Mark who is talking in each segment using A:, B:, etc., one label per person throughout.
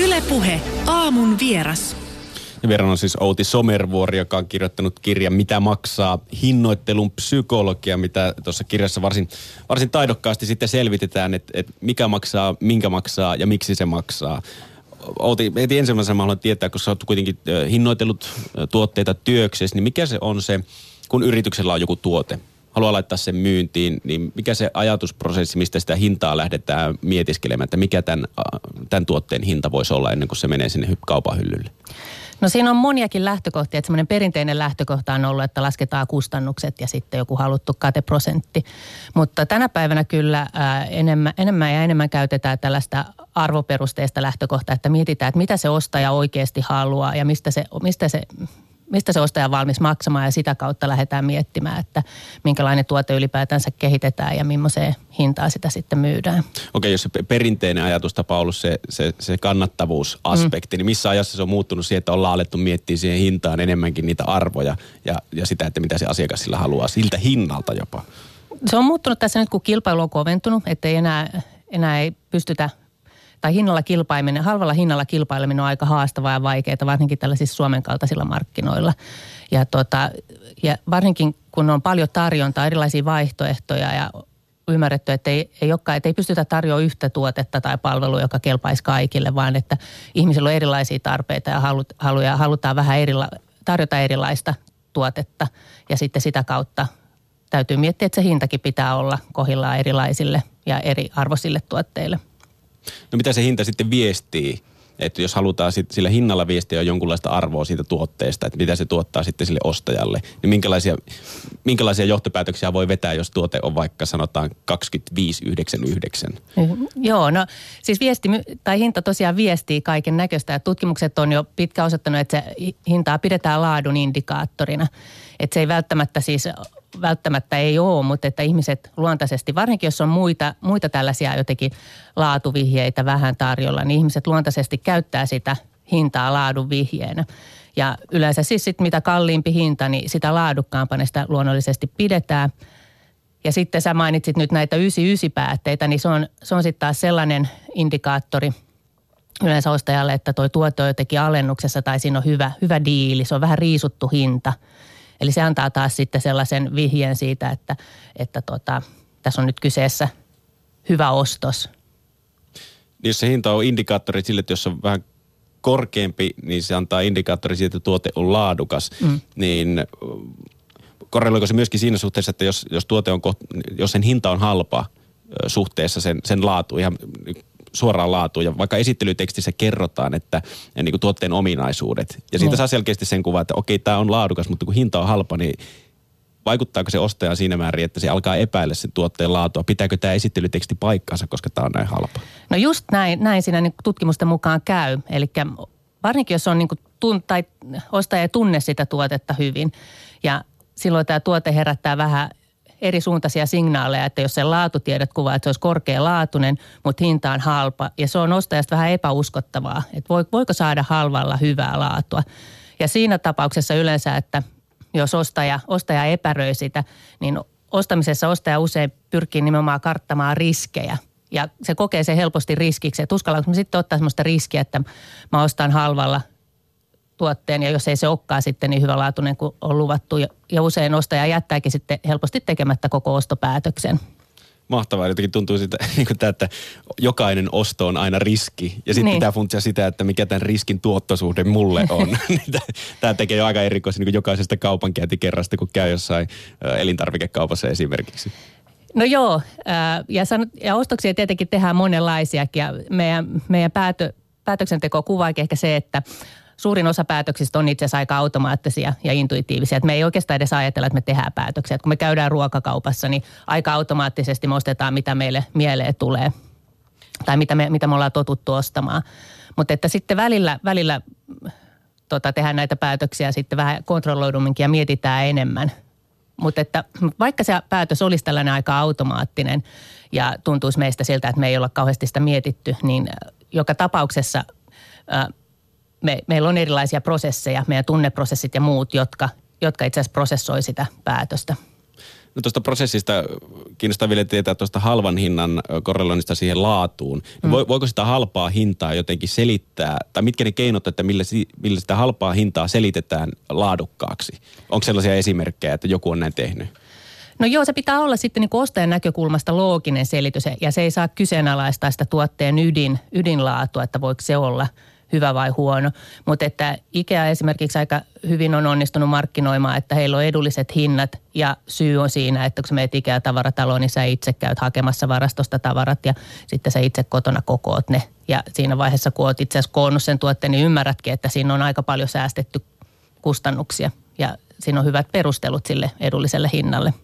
A: Ylepuhe aamun vieras.
B: Ja verran on siis Outi Somervuori, joka on kirjoittanut kirjan Mitä maksaa hinnoittelun psykologia, mitä tuossa kirjassa varsin, varsin taidokkaasti sitten selvitetään, että, että mikä maksaa, minkä maksaa ja miksi se maksaa. Outi, heti ensimmäisenä mä haluan tietää, kun sä oot kuitenkin hinnoitellut tuotteita työksesi, niin mikä se on se, kun yrityksellä on joku tuote, haluaa laittaa sen myyntiin, niin mikä se ajatusprosessi, mistä sitä hintaa lähdetään mietiskelemään, että mikä tämän, tämän tuotteen hinta voisi olla ennen kuin se menee sinne kaupan hyllylle?
C: No siinä on moniakin lähtökohtia, että semmoinen perinteinen lähtökohta on ollut, että lasketaan kustannukset ja sitten joku haluttu kateprosentti. Mutta tänä päivänä kyllä enemmän, enemmän ja enemmän käytetään tällaista arvoperusteista lähtökohtaa, että mietitään, että mitä se ostaja oikeasti haluaa ja mistä se, mistä se mistä se ostaja on valmis maksamaan ja sitä kautta lähdetään miettimään, että minkälainen tuote ylipäätänsä kehitetään ja millaiseen hintaa sitä sitten myydään.
B: Okei, jos se perinteinen ajatustapa on ollut se, se, se kannattavuusaspekti, mm. niin missä ajassa se on muuttunut siihen, että ollaan alettu miettiä siihen hintaan enemmänkin niitä arvoja ja, ja sitä, että mitä se asiakas sillä haluaa, siltä hinnalta jopa?
C: Se on muuttunut tässä nyt, kun kilpailu on koventunut, että ei enää, enää ei pystytä tai hinnalla kilpaileminen, halvalla hinnalla kilpaileminen on aika haastavaa ja vaikeaa, varsinkin tällaisissa Suomen kaltaisilla markkinoilla. Ja, tota, ja varsinkin kun on paljon tarjontaa, erilaisia vaihtoehtoja ja ymmärretty, että ei, ei, olekaan, että ei pystytä tarjoamaan yhtä tuotetta tai palvelua, joka kelpaisi kaikille, vaan että ihmisillä on erilaisia tarpeita ja halu, haluja, halutaan vähän erila, tarjota erilaista tuotetta ja sitten sitä kautta täytyy miettiä, että se hintakin pitää olla kohillaan erilaisille ja eri arvoisille tuotteille.
B: No mitä se hinta sitten viestii? Että jos halutaan sit sillä hinnalla viestiä jonkunlaista arvoa siitä tuotteesta, että mitä se tuottaa sitten sille ostajalle, niin minkälaisia, minkälaisia johtopäätöksiä voi vetää, jos tuote on vaikka sanotaan 25,99?
C: Joo, no siis viesti tai hinta tosiaan viestii kaiken näköistä. Tutkimukset on jo pitkä osoittanut, että se hintaa pidetään laadun indikaattorina. Että se ei välttämättä siis välttämättä ei ole, mutta että ihmiset luontaisesti, varsinkin jos on muita, muita tällaisia jotenkin laatuvihjeitä vähän tarjolla, niin ihmiset luontaisesti käyttää sitä hintaa laadun vihjeenä. Ja yleensä siis sit mitä kalliimpi hinta, niin sitä laadukkaampana sitä luonnollisesti pidetään. Ja sitten sä mainitsit nyt näitä 99-päätteitä, niin se on, se on sitten taas sellainen indikaattori yleensä ostajalle, että tuo tuote on jotenkin alennuksessa tai siinä on hyvä, hyvä diili, se on vähän riisuttu hinta – Eli se antaa taas sitten sellaisen vihjeen siitä, että, että tota, tässä on nyt kyseessä hyvä ostos.
B: Niin jos se hinta on indikaattori sille, että jos on vähän korkeampi, niin se antaa indikaattori siitä, että tuote on laadukas, mm. niin korreloiko se myöskin siinä suhteessa, että jos, jos tuote on, jos sen hinta on halpa suhteessa sen, sen laatu, ihan suoraan laatuun. Ja vaikka esittelytekstissä kerrotaan, että niin kuin tuotteen ominaisuudet. Ja siitä no. saa selkeästi sen kuvan, että okei, tämä on laadukas, mutta kun hinta on halpa, niin vaikuttaako se ostaja siinä määrin, että se alkaa epäillä sen tuotteen laatua? Pitääkö tämä esittelyteksti paikkaansa, koska tämä on näin halpa?
C: No just näin, näin siinä niin tutkimusten mukaan käy. Eli varsinkin jos on niin kuin tun, tai ostaja ei tunne sitä tuotetta hyvin ja silloin tämä tuote herättää vähän eri suuntaisia signaaleja, että jos se laatutiedot kuvaa, että se olisi korkealaatuinen, mutta hinta on halpa. Ja se on ostajasta vähän epäuskottavaa, että voiko saada halvalla hyvää laatua. Ja siinä tapauksessa yleensä, että jos ostaja, ostaja epäröi sitä, niin ostamisessa ostaja usein pyrkii nimenomaan karttamaan riskejä. Ja se kokee se helposti riskiksi, että uskallanko sitten ottaa sellaista riskiä, että mä ostan halvalla tuotteen ja jos ei se olekaan sitten niin hyvälaatuinen kuin on luvattu. Ja, usein ostaja jättääkin sitten helposti tekemättä koko ostopäätöksen.
B: Mahtavaa. Jotenkin tuntuu sitä, niin kuin tämä, että jokainen osto on aina riski. Ja sitten niin. pitää funtsia sitä, että mikä tämän riskin tuottosuhde mulle on. Niin tämä tekee jo aika erikoisen niin jokaisesta kaupankäyntikerrasta, kun käy jossain elintarvikekaupassa esimerkiksi.
C: No joo, ja, sanot, ja ostoksia tietenkin tehdään monenlaisiakin. Ja meidän, meidän päätö, päätöksenteko kuvaakin ehkä se, että suurin osa päätöksistä on itse asiassa aika automaattisia ja intuitiivisia. Että me ei oikeastaan edes ajatella, että me tehdään päätöksiä. Että kun me käydään ruokakaupassa, niin aika automaattisesti me ostetaan, mitä meille mieleen tulee tai mitä me, mitä me ollaan totuttu ostamaan. Mutta että sitten välillä, välillä tota, tehdään näitä päätöksiä sitten vähän kontrolloidumminkin ja mietitään enemmän. Mutta että vaikka se päätös olisi tällainen aika automaattinen ja tuntuisi meistä siltä, että me ei olla kauheasti sitä mietitty, niin joka tapauksessa me, meillä on erilaisia prosesseja, meidän tunneprosessit ja muut, jotka, jotka itse asiassa prosessoi sitä päätöstä.
B: No tuosta prosessista kiinnostaa vielä tietää tuosta halvan hinnan korreloinnista siihen laatuun. Mm. Voiko sitä halpaa hintaa jotenkin selittää, tai mitkä ne keinot, että millä, millä sitä halpaa hintaa selitetään laadukkaaksi? Onko sellaisia esimerkkejä, että joku on näin tehnyt?
C: No joo, se pitää olla sitten niin ostajan näkökulmasta looginen selitys ja se ei saa kyseenalaistaa sitä tuotteen ydin, ydinlaatua, että voiko se olla – hyvä vai huono. Mutta että IKEA esimerkiksi aika hyvin on onnistunut markkinoimaan, että heillä on edulliset hinnat ja syy on siinä, että kun sä meet IKEA-tavarataloon, niin sä itse käyt hakemassa varastosta tavarat ja sitten sä itse kotona kokoot ne. Ja siinä vaiheessa, kun oot itse asiassa koonnut sen tuotteen, niin ymmärrätkin, että siinä on aika paljon säästetty kustannuksia ja siinä on hyvät perustelut sille edulliselle hinnalle.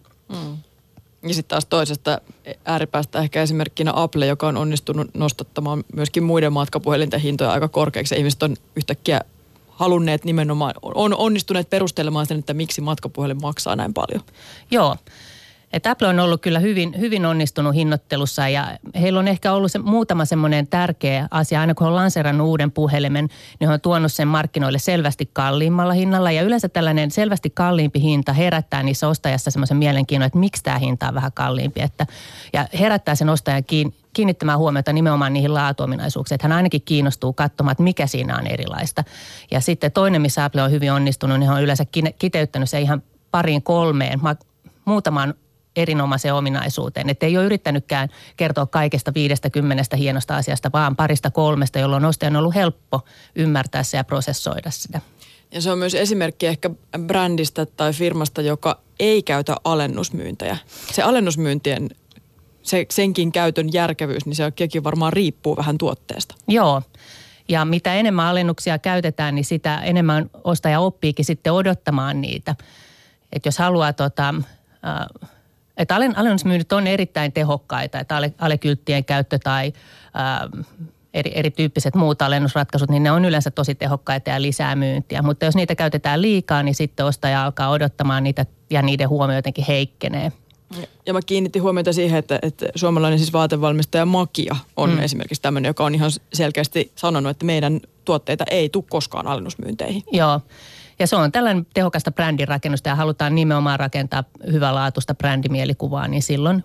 D: Ja sitten taas toisesta ääripäästä ehkä esimerkkinä Apple, joka on onnistunut nostattamaan myöskin muiden matkapuhelinten hintoja aika korkeaksi. Ihmiset on yhtäkkiä halunneet nimenomaan, on onnistuneet perustelemaan sen, että miksi matkapuhelin maksaa näin paljon.
C: Joo. Et Apple on ollut kyllä hyvin, hyvin onnistunut hinnoittelussa ja heillä on ehkä ollut se, muutama semmoinen tärkeä asia. Aina kun on lanseerannut uuden puhelimen, niin on tuonut sen markkinoille selvästi kalliimmalla hinnalla. Ja yleensä tällainen selvästi kalliimpi hinta herättää niissä ostajassa semmoisen mielenkiinnon, että miksi tämä hinta on vähän kalliimpi. Että, ja herättää sen ostajan kiinni kiinnittämään huomiota nimenomaan niihin laatuominaisuuksiin. Että hän ainakin kiinnostuu katsomaan, että mikä siinä on erilaista. Ja sitten toinen, missä Apple on hyvin onnistunut, niin on yleensä kiteyttänyt se ihan pariin kolmeen, muutamaan erinomaiseen ominaisuuteen. Että ei ole yrittänytkään kertoa kaikesta viidestä kymmenestä hienosta asiasta, vaan parista kolmesta, jolloin ostajan on ollut helppo ymmärtää se ja prosessoida sitä.
D: Ja se on myös esimerkki ehkä brändistä tai firmasta, joka ei käytä alennusmyyntejä. Se alennusmyyntien, se, senkin käytön järkevyys, niin sekin varmaan riippuu vähän tuotteesta.
C: Joo. Ja mitä enemmän alennuksia käytetään, niin sitä enemmän ostaja oppiikin sitten odottamaan niitä. Että jos haluaa tota, äh, että alennusmyynnit on erittäin tehokkaita, että ale, alekylttien käyttö tai ää, eri, erityyppiset muut alennusratkaisut, niin ne on yleensä tosi tehokkaita ja lisää myyntiä. Mutta jos niitä käytetään liikaa, niin sitten ostaja alkaa odottamaan niitä ja niiden huomio jotenkin heikkenee.
D: Ja mä kiinnitin huomiota siihen, että, että suomalainen siis vaatevalmistaja Makia on mm. esimerkiksi tämmöinen, joka on ihan selkeästi sanonut, että meidän tuotteita ei tule koskaan alennusmyynteihin.
C: Joo. Ja se on tällainen tehokasta brändirakennusta ja halutaan nimenomaan rakentaa hyvälaatuista brändimielikuvaa, niin silloin,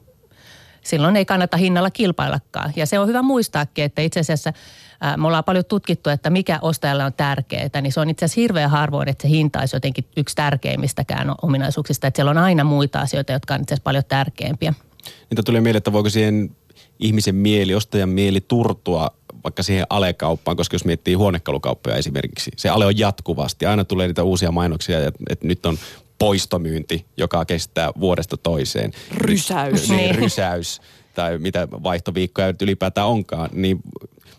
C: silloin ei kannata hinnalla kilpaillakaan. Ja se on hyvä muistaakin, että itse asiassa me ollaan paljon tutkittu, että mikä ostajalle on tärkeää, niin se on itse asiassa hirveän harvoin, että se hinta olisi jotenkin yksi tärkeimmistäkään ominaisuuksista. Että siellä on aina muita asioita, jotka on itse asiassa paljon tärkeämpiä.
B: Niitä tulee mieleen, että voiko siihen ihmisen mieli, ostajan mieli turtua vaikka siihen alekauppaan, koska jos miettii huonekalukauppoja esimerkiksi, se ale on jatkuvasti. Aina tulee niitä uusia mainoksia, että, että nyt on poistomyynti, joka kestää vuodesta toiseen.
D: Rysäys.
B: Niin, niin. rysäys tai mitä vaihtoviikkoja ylipäätään onkaan, niin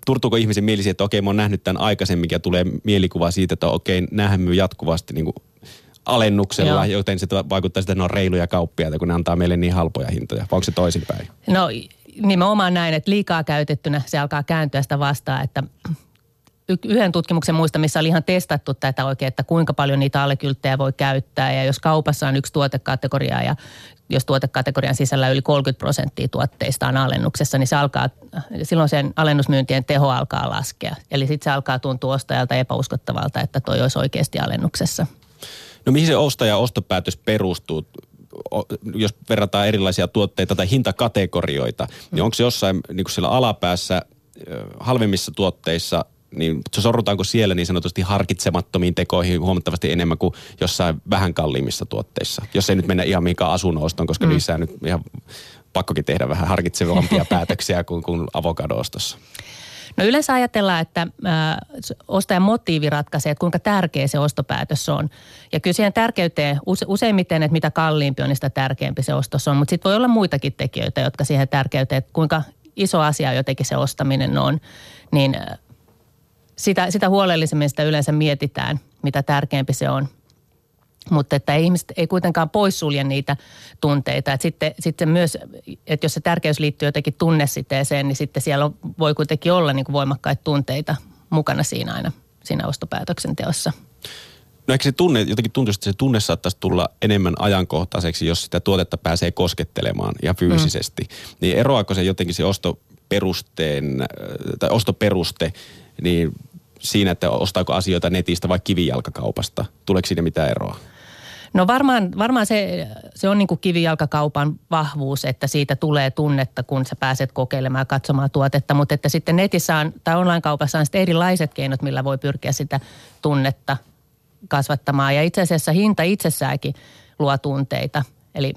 B: turtuuko ihmisen mieli että okei, mä oon nähnyt tämän aikaisemmin ja tulee mielikuva siitä, että okei, näähän myy jatkuvasti niin kuin alennuksella, Joo. joten se vaikuttaa sitten, että ne on reiluja kauppiaita, kun ne antaa meille niin halpoja hintoja. Vai onko se toisinpäin?
C: No nimenomaan näin, että liikaa käytettynä se alkaa kääntyä sitä vastaan, että yhden tutkimuksen muista, missä oli ihan testattu tätä oikein, että kuinka paljon niitä alekylttejä voi käyttää. Ja jos kaupassa on yksi tuotekategoria ja jos tuotekategorian sisällä yli 30 prosenttia tuotteista on alennuksessa, niin se alkaa, silloin sen alennusmyyntien teho alkaa laskea. Eli sitten se alkaa tuntua ostajalta epäuskottavalta, että toi olisi oikeasti alennuksessa.
B: No mihin se ostaja ostopäätös perustuu? Jos verrataan erilaisia tuotteita tai hintakategorioita, niin mm. niin onko se jossain niin kuin siellä alapäässä halvemmissa tuotteissa niin sorrutaanko siellä niin sanotusti harkitsemattomiin tekoihin huomattavasti enemmän kuin jossain vähän kalliimmissa tuotteissa? Jos ei nyt mennä ihan mihinkään asunnostoon, koska mm. niissä nyt ihan pakkokin tehdä vähän harkitsevampia päätöksiä kuin, kuin avokadoostossa.
C: No yleensä ajatellaan, että ostajan motiivi ratkaisee, että kuinka tärkeä se ostopäätös on. Ja kyllä siihen tärkeyteen use, useimmiten, että mitä kalliimpi on, niin sitä tärkeämpi se ostos on. Mutta sitten voi olla muitakin tekijöitä, jotka siihen tärkeyteen, että kuinka iso asia jotenkin se ostaminen on. Niin sitä, sitä huolellisemmin sitä yleensä mietitään, mitä tärkeämpi se on – mutta että ihmiset ei kuitenkaan poissulje niitä tunteita. Että sitten, sitten myös, että jos se tärkeys liittyy jotenkin tunnesiteeseen, niin sitten siellä on, voi kuitenkin olla niin kuin voimakkaita tunteita mukana siinä aina siinä ostopäätöksenteossa.
B: No eikö se tunne, jotenkin tuntuu, että se tunne saattaisi tulla enemmän ajankohtaiseksi, jos sitä tuotetta pääsee koskettelemaan ja fyysisesti. Mm. Niin eroako se jotenkin se ostoperusteen, tai ostoperuste, niin siinä, että ostaako asioita netistä vai kivijalkakaupasta? Tuleeko siinä mitään eroa?
C: No varmaan, varmaan se, se on niin kuin kivijalkakaupan vahvuus, että siitä tulee tunnetta, kun sä pääset kokeilemaan ja katsomaan tuotetta. Mutta että sitten netissä on, tai online-kaupassa on sitten erilaiset keinot, millä voi pyrkiä sitä tunnetta kasvattamaan. Ja itse asiassa hinta itsessäänkin luo tunteita. Eli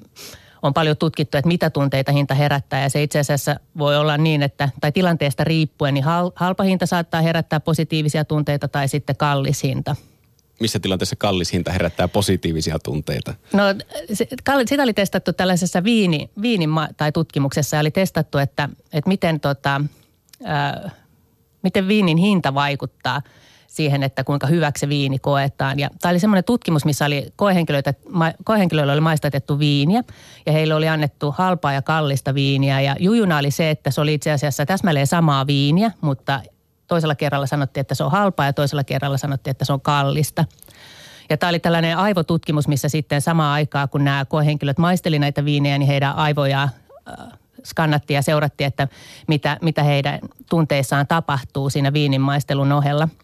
C: on paljon tutkittu, että mitä tunteita hinta herättää ja se itse asiassa voi olla niin, että tai tilanteesta riippuen, niin halpa hinta saattaa herättää positiivisia tunteita tai sitten kallis hinta.
B: Missä tilanteessa kallis hinta herättää positiivisia tunteita?
C: No sitä oli testattu tällaisessa viini, viinin tai tutkimuksessa oli testattu, että, että miten, tota, ää, miten viinin hinta vaikuttaa – siihen, että kuinka hyväksi se viini koetaan. Ja tämä oli semmoinen tutkimus, missä oli koehenkilöitä, koehenkilöillä oli maistatettu viiniä ja heille oli annettu halpaa ja kallista viiniä. Ja jujuna oli se, että se oli itse asiassa täsmälleen samaa viiniä, mutta toisella kerralla sanottiin, että se on halpaa ja toisella kerralla sanottiin, että se on kallista. Ja tämä oli tällainen aivotutkimus, missä sitten samaan aikaa, kun nämä koehenkilöt maisteli näitä viinejä, niin heidän aivoja äh, skannattiin ja seurattiin, että mitä, mitä heidän tunteissaan tapahtuu siinä viinin maistelun ohella –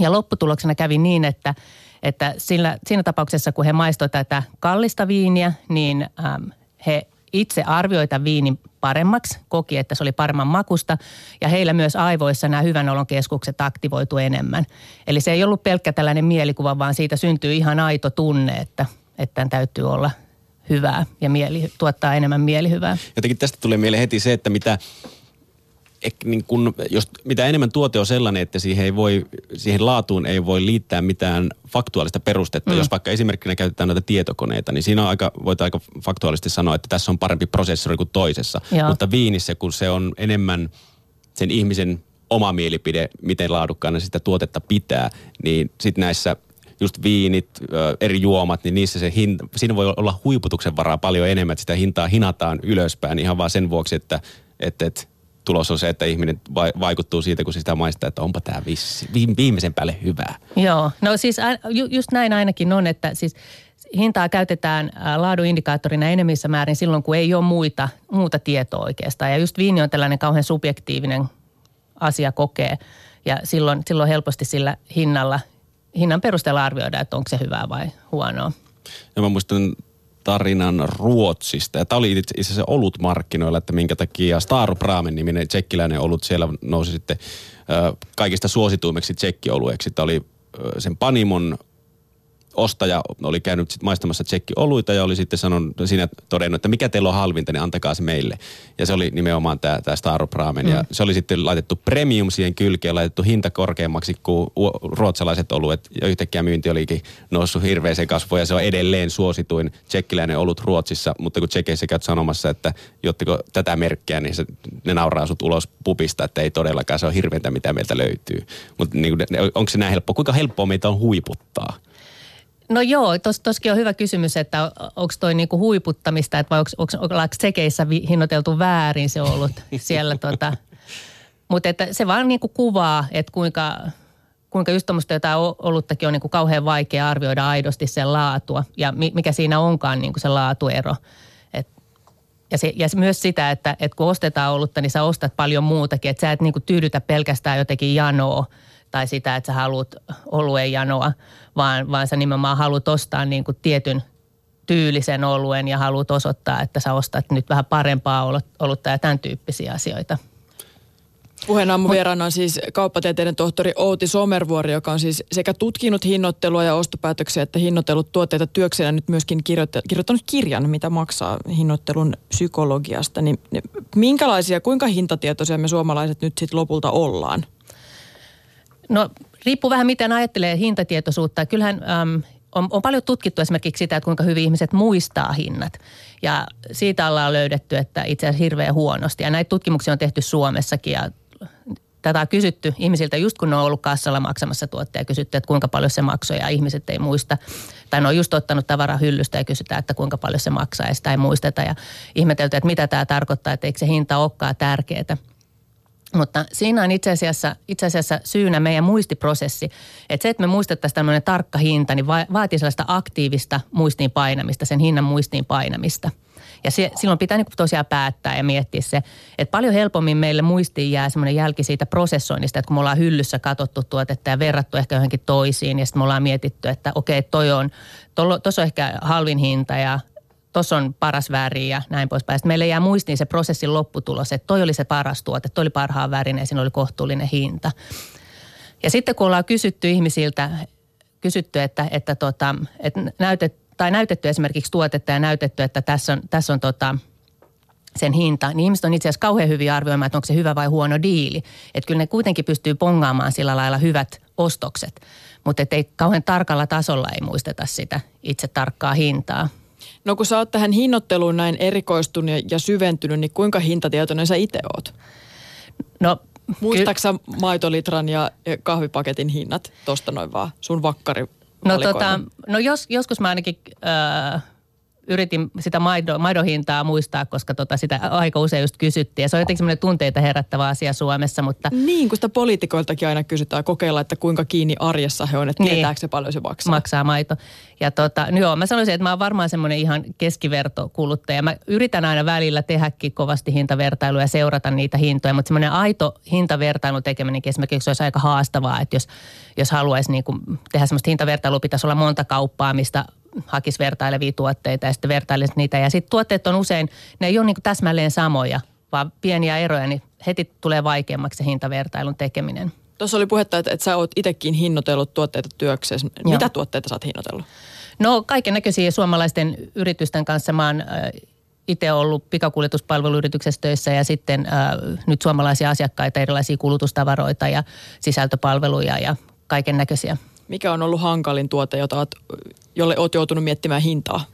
C: ja lopputuloksena kävi niin, että, että sillä, siinä tapauksessa, kun he maistoivat tätä kallista viiniä, niin ähm, he itse arvioita viinin paremmaksi, koki, että se oli paremman makusta ja heillä myös aivoissa nämä hyvän olon keskukset aktivoitu enemmän. Eli se ei ollut pelkkä tällainen mielikuva, vaan siitä syntyy ihan aito tunne, että, että tämän täytyy olla hyvää ja mieli, tuottaa enemmän mielihyvää.
B: Jotenkin tästä tulee mieleen heti se, että mitä niin kun, jos, mitä enemmän tuote on sellainen, että siihen, ei voi, siihen laatuun ei voi liittää mitään faktuaalista perustetta. Mm. Jos vaikka esimerkkinä käytetään näitä tietokoneita, niin siinä on aika, voit aika faktuaalisesti sanoa, että tässä on parempi prosessori kuin toisessa. Joo. Mutta viinissä, kun se on enemmän sen ihmisen oma mielipide, miten laadukkaana sitä tuotetta pitää, niin sitten näissä just viinit, eri juomat, niin niissä se hinta, siinä voi olla huiputuksen varaa paljon enemmän, että sitä hintaa hinataan ylöspäin ihan vaan sen vuoksi, että, että, että tulos on se, että ihminen vaikuttuu siitä, kun se sitä maistaa, että onpa tämä viimeisen päälle hyvää.
C: Joo, no siis just näin ainakin on, että siis hintaa käytetään laaduindikaattorina enemmissä määrin silloin, kun ei ole muita, muuta tietoa oikeastaan. Ja just viini on tällainen kauhean subjektiivinen asia kokee. Ja silloin, silloin helposti sillä hinnalla, hinnan perusteella arvioidaan, että onko se hyvää vai huonoa.
B: Ja mä muistan tarinan Ruotsista. Ja tämä oli itse asiassa olutmarkkinoilla, että minkä takia Starup Ramen niminen tsekkiläinen olut siellä nousi sitten kaikista suosituimmeksi tsekkiolueeksi. Tämä oli sen Panimon ostaja oli käynyt sit maistamassa tsekki-oluita ja oli sitten sanonut, siinä todennut, että mikä teillä on halvinta, niin antakaa se meille. Ja se oli nimenomaan tämä, tämä Starup Ramen. Mm. Ja se oli sitten laitettu premium siihen kylkeen, laitettu hinta korkeammaksi kuin ruotsalaiset oluet. Ja yhtäkkiä myynti olikin noussut hirveäseen kasvuun ja se on edelleen suosituin tsekkiläinen olut Ruotsissa. Mutta kun tsekeissä käyt sanomassa, että jottiko tätä merkkiä, niin se, ne nauraa sut ulos pupista, että ei todellakaan se on hirveäntä, mitä meiltä löytyy. Mutta niin onko se näin helppo? Kuinka helppoa meitä on huiputtaa?
C: No joo, tos, toskin on hyvä kysymys, että onko toi niinku huiputtamista, että vai onko sekeissä hinnoiteltu väärin se ollut siellä. tota. Mutta että se vaan niinku kuvaa, että kuinka, kuinka just tuommoista jotain oluttakin on niinku kauhean vaikea arvioida aidosti sen laatua ja mikä siinä onkaan niinku se laatuero. Et, ja, se, ja myös sitä, että, että kun ostetaan olutta, niin sä ostat paljon muutakin, että sä et niinku tyydytä pelkästään jotenkin janoa – tai sitä, että sä haluat oluen janoa, vaan, vaan sä nimenomaan haluat ostaa niin kuin tietyn tyylisen oluen ja haluat osoittaa, että sä ostat nyt vähän parempaa olutta ja tämän tyyppisiä asioita.
D: Puheen aamuvieraana on siis kauppatieteiden tohtori Outi Somervuori, joka on siis sekä tutkinut hinnoittelua ja ostopäätöksiä että hinnoitellut tuotteita työkseen ja nyt myöskin kirjoittanut kirjan, mitä maksaa hinnoittelun psykologiasta. Niin, niin minkälaisia, kuinka hintatietoisia me suomalaiset nyt sitten lopulta ollaan?
C: No riippuu vähän miten ajattelee hintatietoisuutta. Kyllähän äm, on, on paljon tutkittu esimerkiksi sitä, että kuinka hyvin ihmiset muistaa hinnat. Ja siitä ollaan löydetty, että itse asiassa hirveän huonosti. Ja näitä tutkimuksia on tehty Suomessakin ja tätä on kysytty ihmisiltä just kun ne on ollut kassalla maksamassa tuotteja. Kysytty, että kuinka paljon se maksoi ja ihmiset ei muista. Tai ne on just ottanut tavaraa hyllystä ja kysytään, että kuinka paljon se maksaa ja sitä ei muisteta. Ja ihmetelty, että mitä tämä tarkoittaa, että eikö se hinta olekaan tärkeää. Mutta siinä on itse asiassa, itse asiassa syynä meidän muistiprosessi. Että se, että me muistettaisiin tämmöinen tarkka hinta, niin vaatii sellaista aktiivista muistiin painamista, sen hinnan muistiin painamista. Ja se, silloin pitää niin tosiaan päättää ja miettiä se, että paljon helpommin meille muistiin jää semmoinen jälki siitä prosessoinnista, että kun me ollaan hyllyssä katsottu tuotetta ja verrattu ehkä johonkin toisiin ja sitten me ollaan mietitty, että okei, toi on, tuossa on ehkä halvin hinta ja tuossa on paras väri ja näin poispäin. Sitten meille jää muistiin se prosessin lopputulos, että toi oli se paras tuote, toi oli parhaan värinen ja siinä oli kohtuullinen hinta. Ja sitten kun ollaan kysytty ihmisiltä, kysytty, että, että, tota, että näytet, tai näytetty esimerkiksi tuotetta ja näytetty, että tässä on, tässä on tota, sen hinta, niin ihmiset on itse asiassa kauhean hyvin arvioimaan, että onko se hyvä vai huono diili. Että kyllä ne kuitenkin pystyy pongaamaan sillä lailla hyvät ostokset, mutta ei kauhean tarkalla tasolla ei muisteta sitä itse tarkkaa hintaa.
D: No kun sä oot tähän hinnoitteluun näin erikoistunut ja syventynyt, niin kuinka hintatietoinen sä itse oot?
C: No
D: Muistaaksä ky- maitolitran ja kahvipaketin hinnat tosta noin vaan sun vakkari
C: No, tota, no jos, joskus mä ainakin äh, yritin sitä maidon, maidon hintaa muistaa, koska tota sitä aika usein just kysyttiin. Ja se on jotenkin semmoinen tunteita herättävä asia Suomessa. Mutta...
D: Niin, kun sitä poliitikoiltakin aina kysytään kokeilla, että kuinka kiinni arjessa he on, että niin. tietääkö se paljon se maksaa.
C: Maksaa maito. Ja tota, no joo, mä sanoisin, että mä oon varmaan semmoinen ihan keskivertokuluttaja. Mä yritän aina välillä tehdäkin kovasti hintavertailuja ja seurata niitä hintoja, mutta semmoinen aito hintavertailun tekeminen esimerkiksi olisi aika haastavaa, että jos, jos haluaisi niin kuin tehdä semmoista hintavertailua, pitäisi olla monta kauppaa, mistä hakisi vertailevia tuotteita ja sitten vertailisi niitä. Ja sitten tuotteet on usein, ne ei ole niin täsmälleen samoja, vaan pieniä eroja, niin heti tulee vaikeammaksi se hintavertailun tekeminen.
D: Tuossa oli puhetta, että, että sä oot itsekin hinnoitellut tuotteita työksessä. Mitä Joo. tuotteita sä oot hinnoitellut?
C: No kaiken näköisiä suomalaisten yritysten kanssa. Mä oon itse ollut pikakuljetuspalveluyrityksessä töissä ja sitten äh, nyt suomalaisia asiakkaita, erilaisia kulutustavaroita ja sisältöpalveluja ja kaiken näköisiä.
D: Mikä on ollut hankalin tuote, jota oot, jolle olet joutunut miettimään hintaa?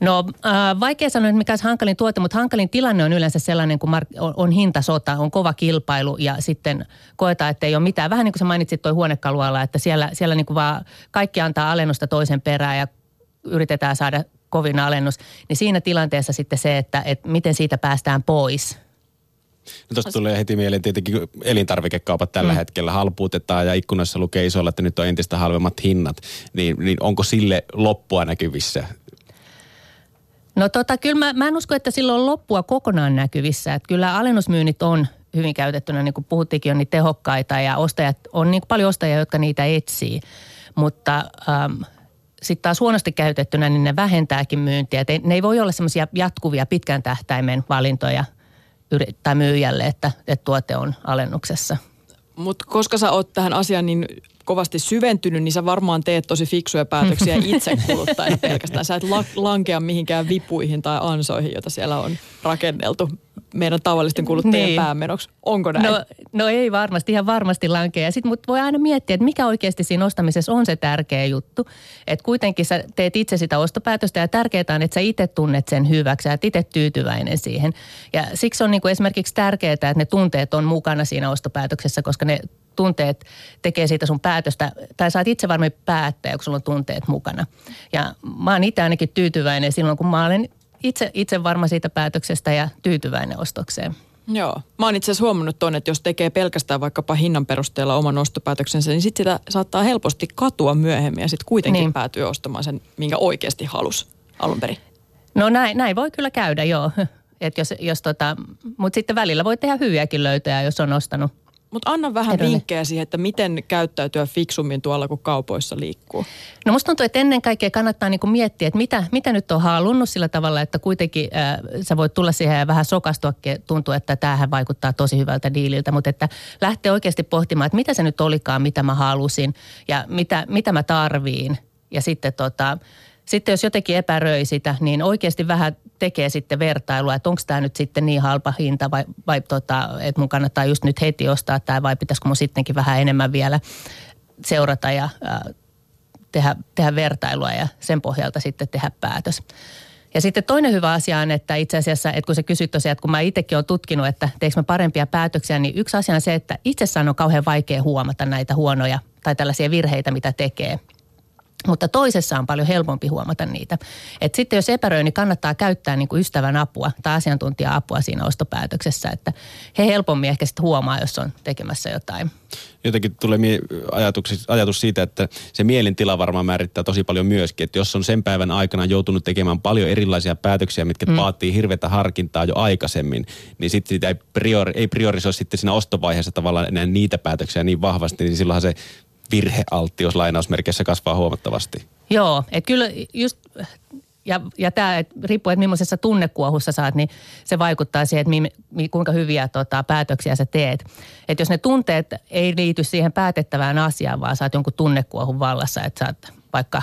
C: No äh, vaikea sanoa, että mikä olisi hankalin tuote, mutta hankalin tilanne on yleensä sellainen, kun mark- on, on hintasota, on kova kilpailu ja sitten koetaan, että ei ole mitään. Vähän niin kuin sä mainitsit tuo huonekaluala, että siellä, siellä niin kuin vaan kaikki antaa alennusta toisen perään ja yritetään saada kovin alennus. Niin siinä tilanteessa sitten se, että, että miten siitä päästään pois –
B: No tuosta tulee heti mieleen tietenkin elintarvikekaupat tällä mm. hetkellä halpuutetaan ja ikkunassa lukee isolla, että nyt on entistä halvemmat hinnat. Niin, niin onko sille loppua näkyvissä?
C: No tota, kyllä mä, mä en usko, että sillä on loppua kokonaan näkyvissä. Että kyllä alennusmyynnit on hyvin käytettynä, niin kuin puhuttiinkin, on niin tehokkaita ja ostajat, on niin paljon ostajia, jotka niitä etsii. Mutta ähm, sitten taas huonosti käytettynä, niin ne vähentääkin myyntiä. Et ne ei voi olla semmoisia jatkuvia pitkän tähtäimen valintoja tai myyjälle, että, että tuote on alennuksessa.
D: Mutta koska sä oot tähän asiaan niin kovasti syventynyt, niin sä varmaan teet tosi fiksuja päätöksiä itse kuluttajana pelkästään. Sä et la- lankea mihinkään vipuihin tai ansoihin, joita siellä on rakenneltu meidän tavallisten kuluttajien niin. päämenoksi. Onko näin?
C: No, no ei varmasti, ihan varmasti lankea. Sitten mut voi aina miettiä, että mikä oikeasti siinä ostamisessa on se tärkeä juttu. Että kuitenkin sä teet itse sitä ostopäätöstä ja tärkeää on, että sä itse tunnet sen hyväksi ja itse tyytyväinen siihen. Ja siksi on niin kuin esimerkiksi tärkeää, että ne tunteet on mukana siinä ostopäätöksessä, koska ne tunteet tekee siitä sun päätöstä, tai saat itse varmaan päättää, kun sulla on tunteet mukana. Ja mä oon itse ainakin tyytyväinen silloin, kun mä olen itse, itse varma siitä päätöksestä ja tyytyväinen ostokseen.
D: Joo. Mä oon itse asiassa huomannut tuonne, että jos tekee pelkästään vaikkapa hinnan perusteella oman ostopäätöksensä, niin sitten sitä saattaa helposti katua myöhemmin ja sitten kuitenkin niin. päätyy ostamaan sen, minkä oikeasti halus alun perin.
C: No näin, näin voi kyllä käydä, joo. Et jos, jos tota, Mutta sitten välillä voi tehdä hyviäkin löytöjä, jos on ostanut
D: mutta anna vähän Edelleen. vinkkejä siihen, että miten käyttäytyä fiksummin tuolla, kun kaupoissa liikkuu.
C: No musta tuntuu, että ennen kaikkea kannattaa niinku miettiä, että mitä, mitä nyt on halunnut sillä tavalla, että kuitenkin äh, sä voit tulla siihen ja vähän sokastua, tuntuu, että tämähän vaikuttaa tosi hyvältä diililtä, mutta että lähtee oikeasti pohtimaan, että mitä se nyt olikaan, mitä mä halusin ja mitä, mitä mä tarviin. Ja sitten tota, sitten jos jotenkin epäröi sitä, niin oikeasti vähän tekee sitten vertailua, että onko tämä nyt sitten niin halpa hinta vai, vai tota, että mun kannattaa just nyt heti ostaa tämä vai pitäisikö mun sittenkin vähän enemmän vielä seurata ja äh, tehdä, tehdä vertailua ja sen pohjalta sitten tehdä päätös. Ja sitten toinen hyvä asia on, että itse asiassa, että kun sä kysyt tosiaan, että kun mä itsekin olen tutkinut, että teekö mä parempia päätöksiä, niin yksi asia on se, että itsessään on kauhean vaikea huomata näitä huonoja tai tällaisia virheitä, mitä tekee – Mutta toisessa on paljon helpompi huomata niitä. Et sitten jos epäröi, niin kannattaa käyttää niin kuin ystävän apua tai asiantuntija-apua siinä ostopäätöksessä. Että he helpommin ehkä sitten huomaa, jos on tekemässä jotain.
B: Jotenkin tulee ajatus, ajatus siitä, että se mielentila varmaan määrittää tosi paljon myöskin. Että jos on sen päivän aikana joutunut tekemään paljon erilaisia päätöksiä, mitkä mm. vaatii hirveätä harkintaa jo aikaisemmin, niin sitten sitä ei, priori, ei priorisoi sitten siinä ostovaiheessa tavallaan enää niitä päätöksiä niin vahvasti, niin silloinhan se virhealttius lainausmerkeissä kasvaa huomattavasti.
C: Joo, että kyllä just ja, ja tämä, että riippuu, että millaisessa tunnekuohussa saat, niin se vaikuttaa siihen, että mi, mi, kuinka hyviä tota, päätöksiä sä teet. Että jos ne tunteet ei liity siihen päätettävään asiaan, vaan saat jonkun tunnekuohun vallassa, että sä oot vaikka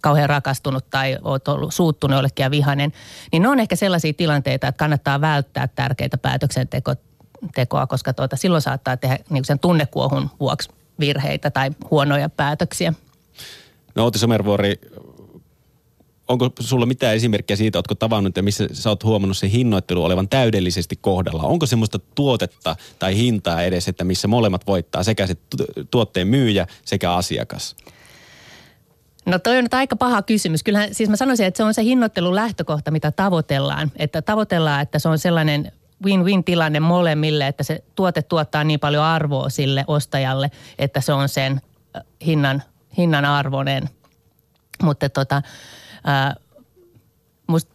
C: kauhean rakastunut tai oot ollut suuttunut jollekin ja vihainen, niin ne on ehkä sellaisia tilanteita, että kannattaa välttää tärkeitä päätöksentekoa, koska tuota, silloin saattaa tehdä niin sen tunnekuohun vuoksi virheitä tai huonoja päätöksiä.
B: No Outi Somervuori, onko sulla mitään esimerkkejä siitä, oletko tavannut ja missä sä oot huomannut sen hinnoittelu olevan täydellisesti kohdalla? Onko semmoista tuotetta tai hintaa edes, että missä molemmat voittaa, sekä se tuotteen myyjä sekä asiakas?
C: No toi on nyt aika paha kysymys. Kyllähän siis mä sanoisin, että se on se hinnoittelun lähtökohta, mitä tavoitellaan. Että tavoitellaan, että se on sellainen win-win tilanne molemmille, että se tuote tuottaa niin paljon arvoa sille ostajalle, että se on sen hinnan, hinnan arvoinen. Mutta tota, ää, must,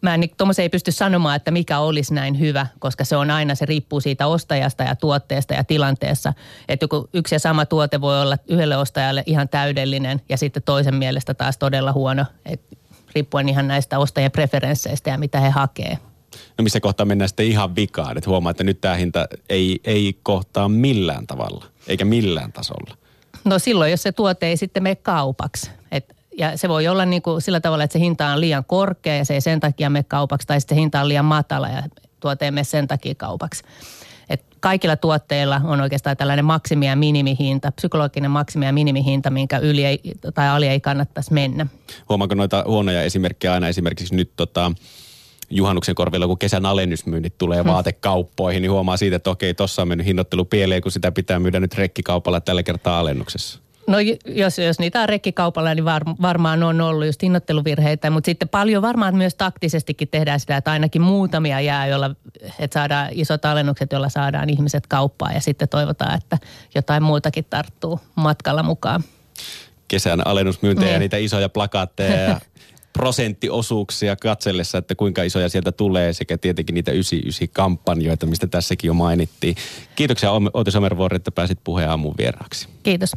C: mä en niin, ei pysty sanomaan, että mikä olisi näin hyvä, koska se on aina, se riippuu siitä ostajasta ja tuotteesta ja tilanteessa. Että joku yksi ja sama tuote voi olla yhdelle ostajalle ihan täydellinen ja sitten toisen mielestä taas todella huono, et riippuen ihan näistä ostajien preferensseistä ja mitä he hakee.
B: No missä kohtaa mennään sitten ihan vikaan, että huomaa, että nyt tämä hinta ei, ei kohtaa millään tavalla, eikä millään tasolla.
C: No silloin, jos se tuote ei sitten mene kaupaksi. Et, ja se voi olla niin kuin sillä tavalla, että se hinta on liian korkea ja se ei sen takia mene kaupaksi, tai sitten hinta on liian matala ja tuote ei mene sen takia kaupaksi. Et kaikilla tuotteilla on oikeastaan tällainen maksimi- ja minimihinta, psykologinen maksimi- ja minimihinta, minkä yli ei, tai ali ei kannattaisi mennä.
B: Huomaanko noita huonoja esimerkkejä aina esimerkiksi nyt tota, juhannuksen korvilla, kun kesän alennusmyynnit tulee hmm. vaatekauppoihin, niin huomaa siitä, että okei, tuossa on mennyt hinnoittelu pieleen, kun sitä pitää myydä nyt rekkikaupalla tällä kertaa alennuksessa.
C: No jos, jos niitä on rekkikaupalla, niin var, varmaan on ollut just hinnoitteluvirheitä, mutta sitten paljon varmaan myös taktisestikin tehdään sitä, että ainakin muutamia jää, jolla, että saadaan isot alennukset, joilla saadaan ihmiset kauppaan ja sitten toivotaan, että jotain muutakin tarttuu matkalla mukaan.
B: Kesän alennusmyyntejä niin. ja niitä isoja plakaatteja ja prosenttiosuuksia katsellessa, että kuinka isoja sieltä tulee sekä tietenkin niitä 99-kampanjoita, mistä tässäkin jo mainittiin. Kiitoksia Outi Somervuori, että pääsit puheen aamun vieraaksi.
C: Kiitos.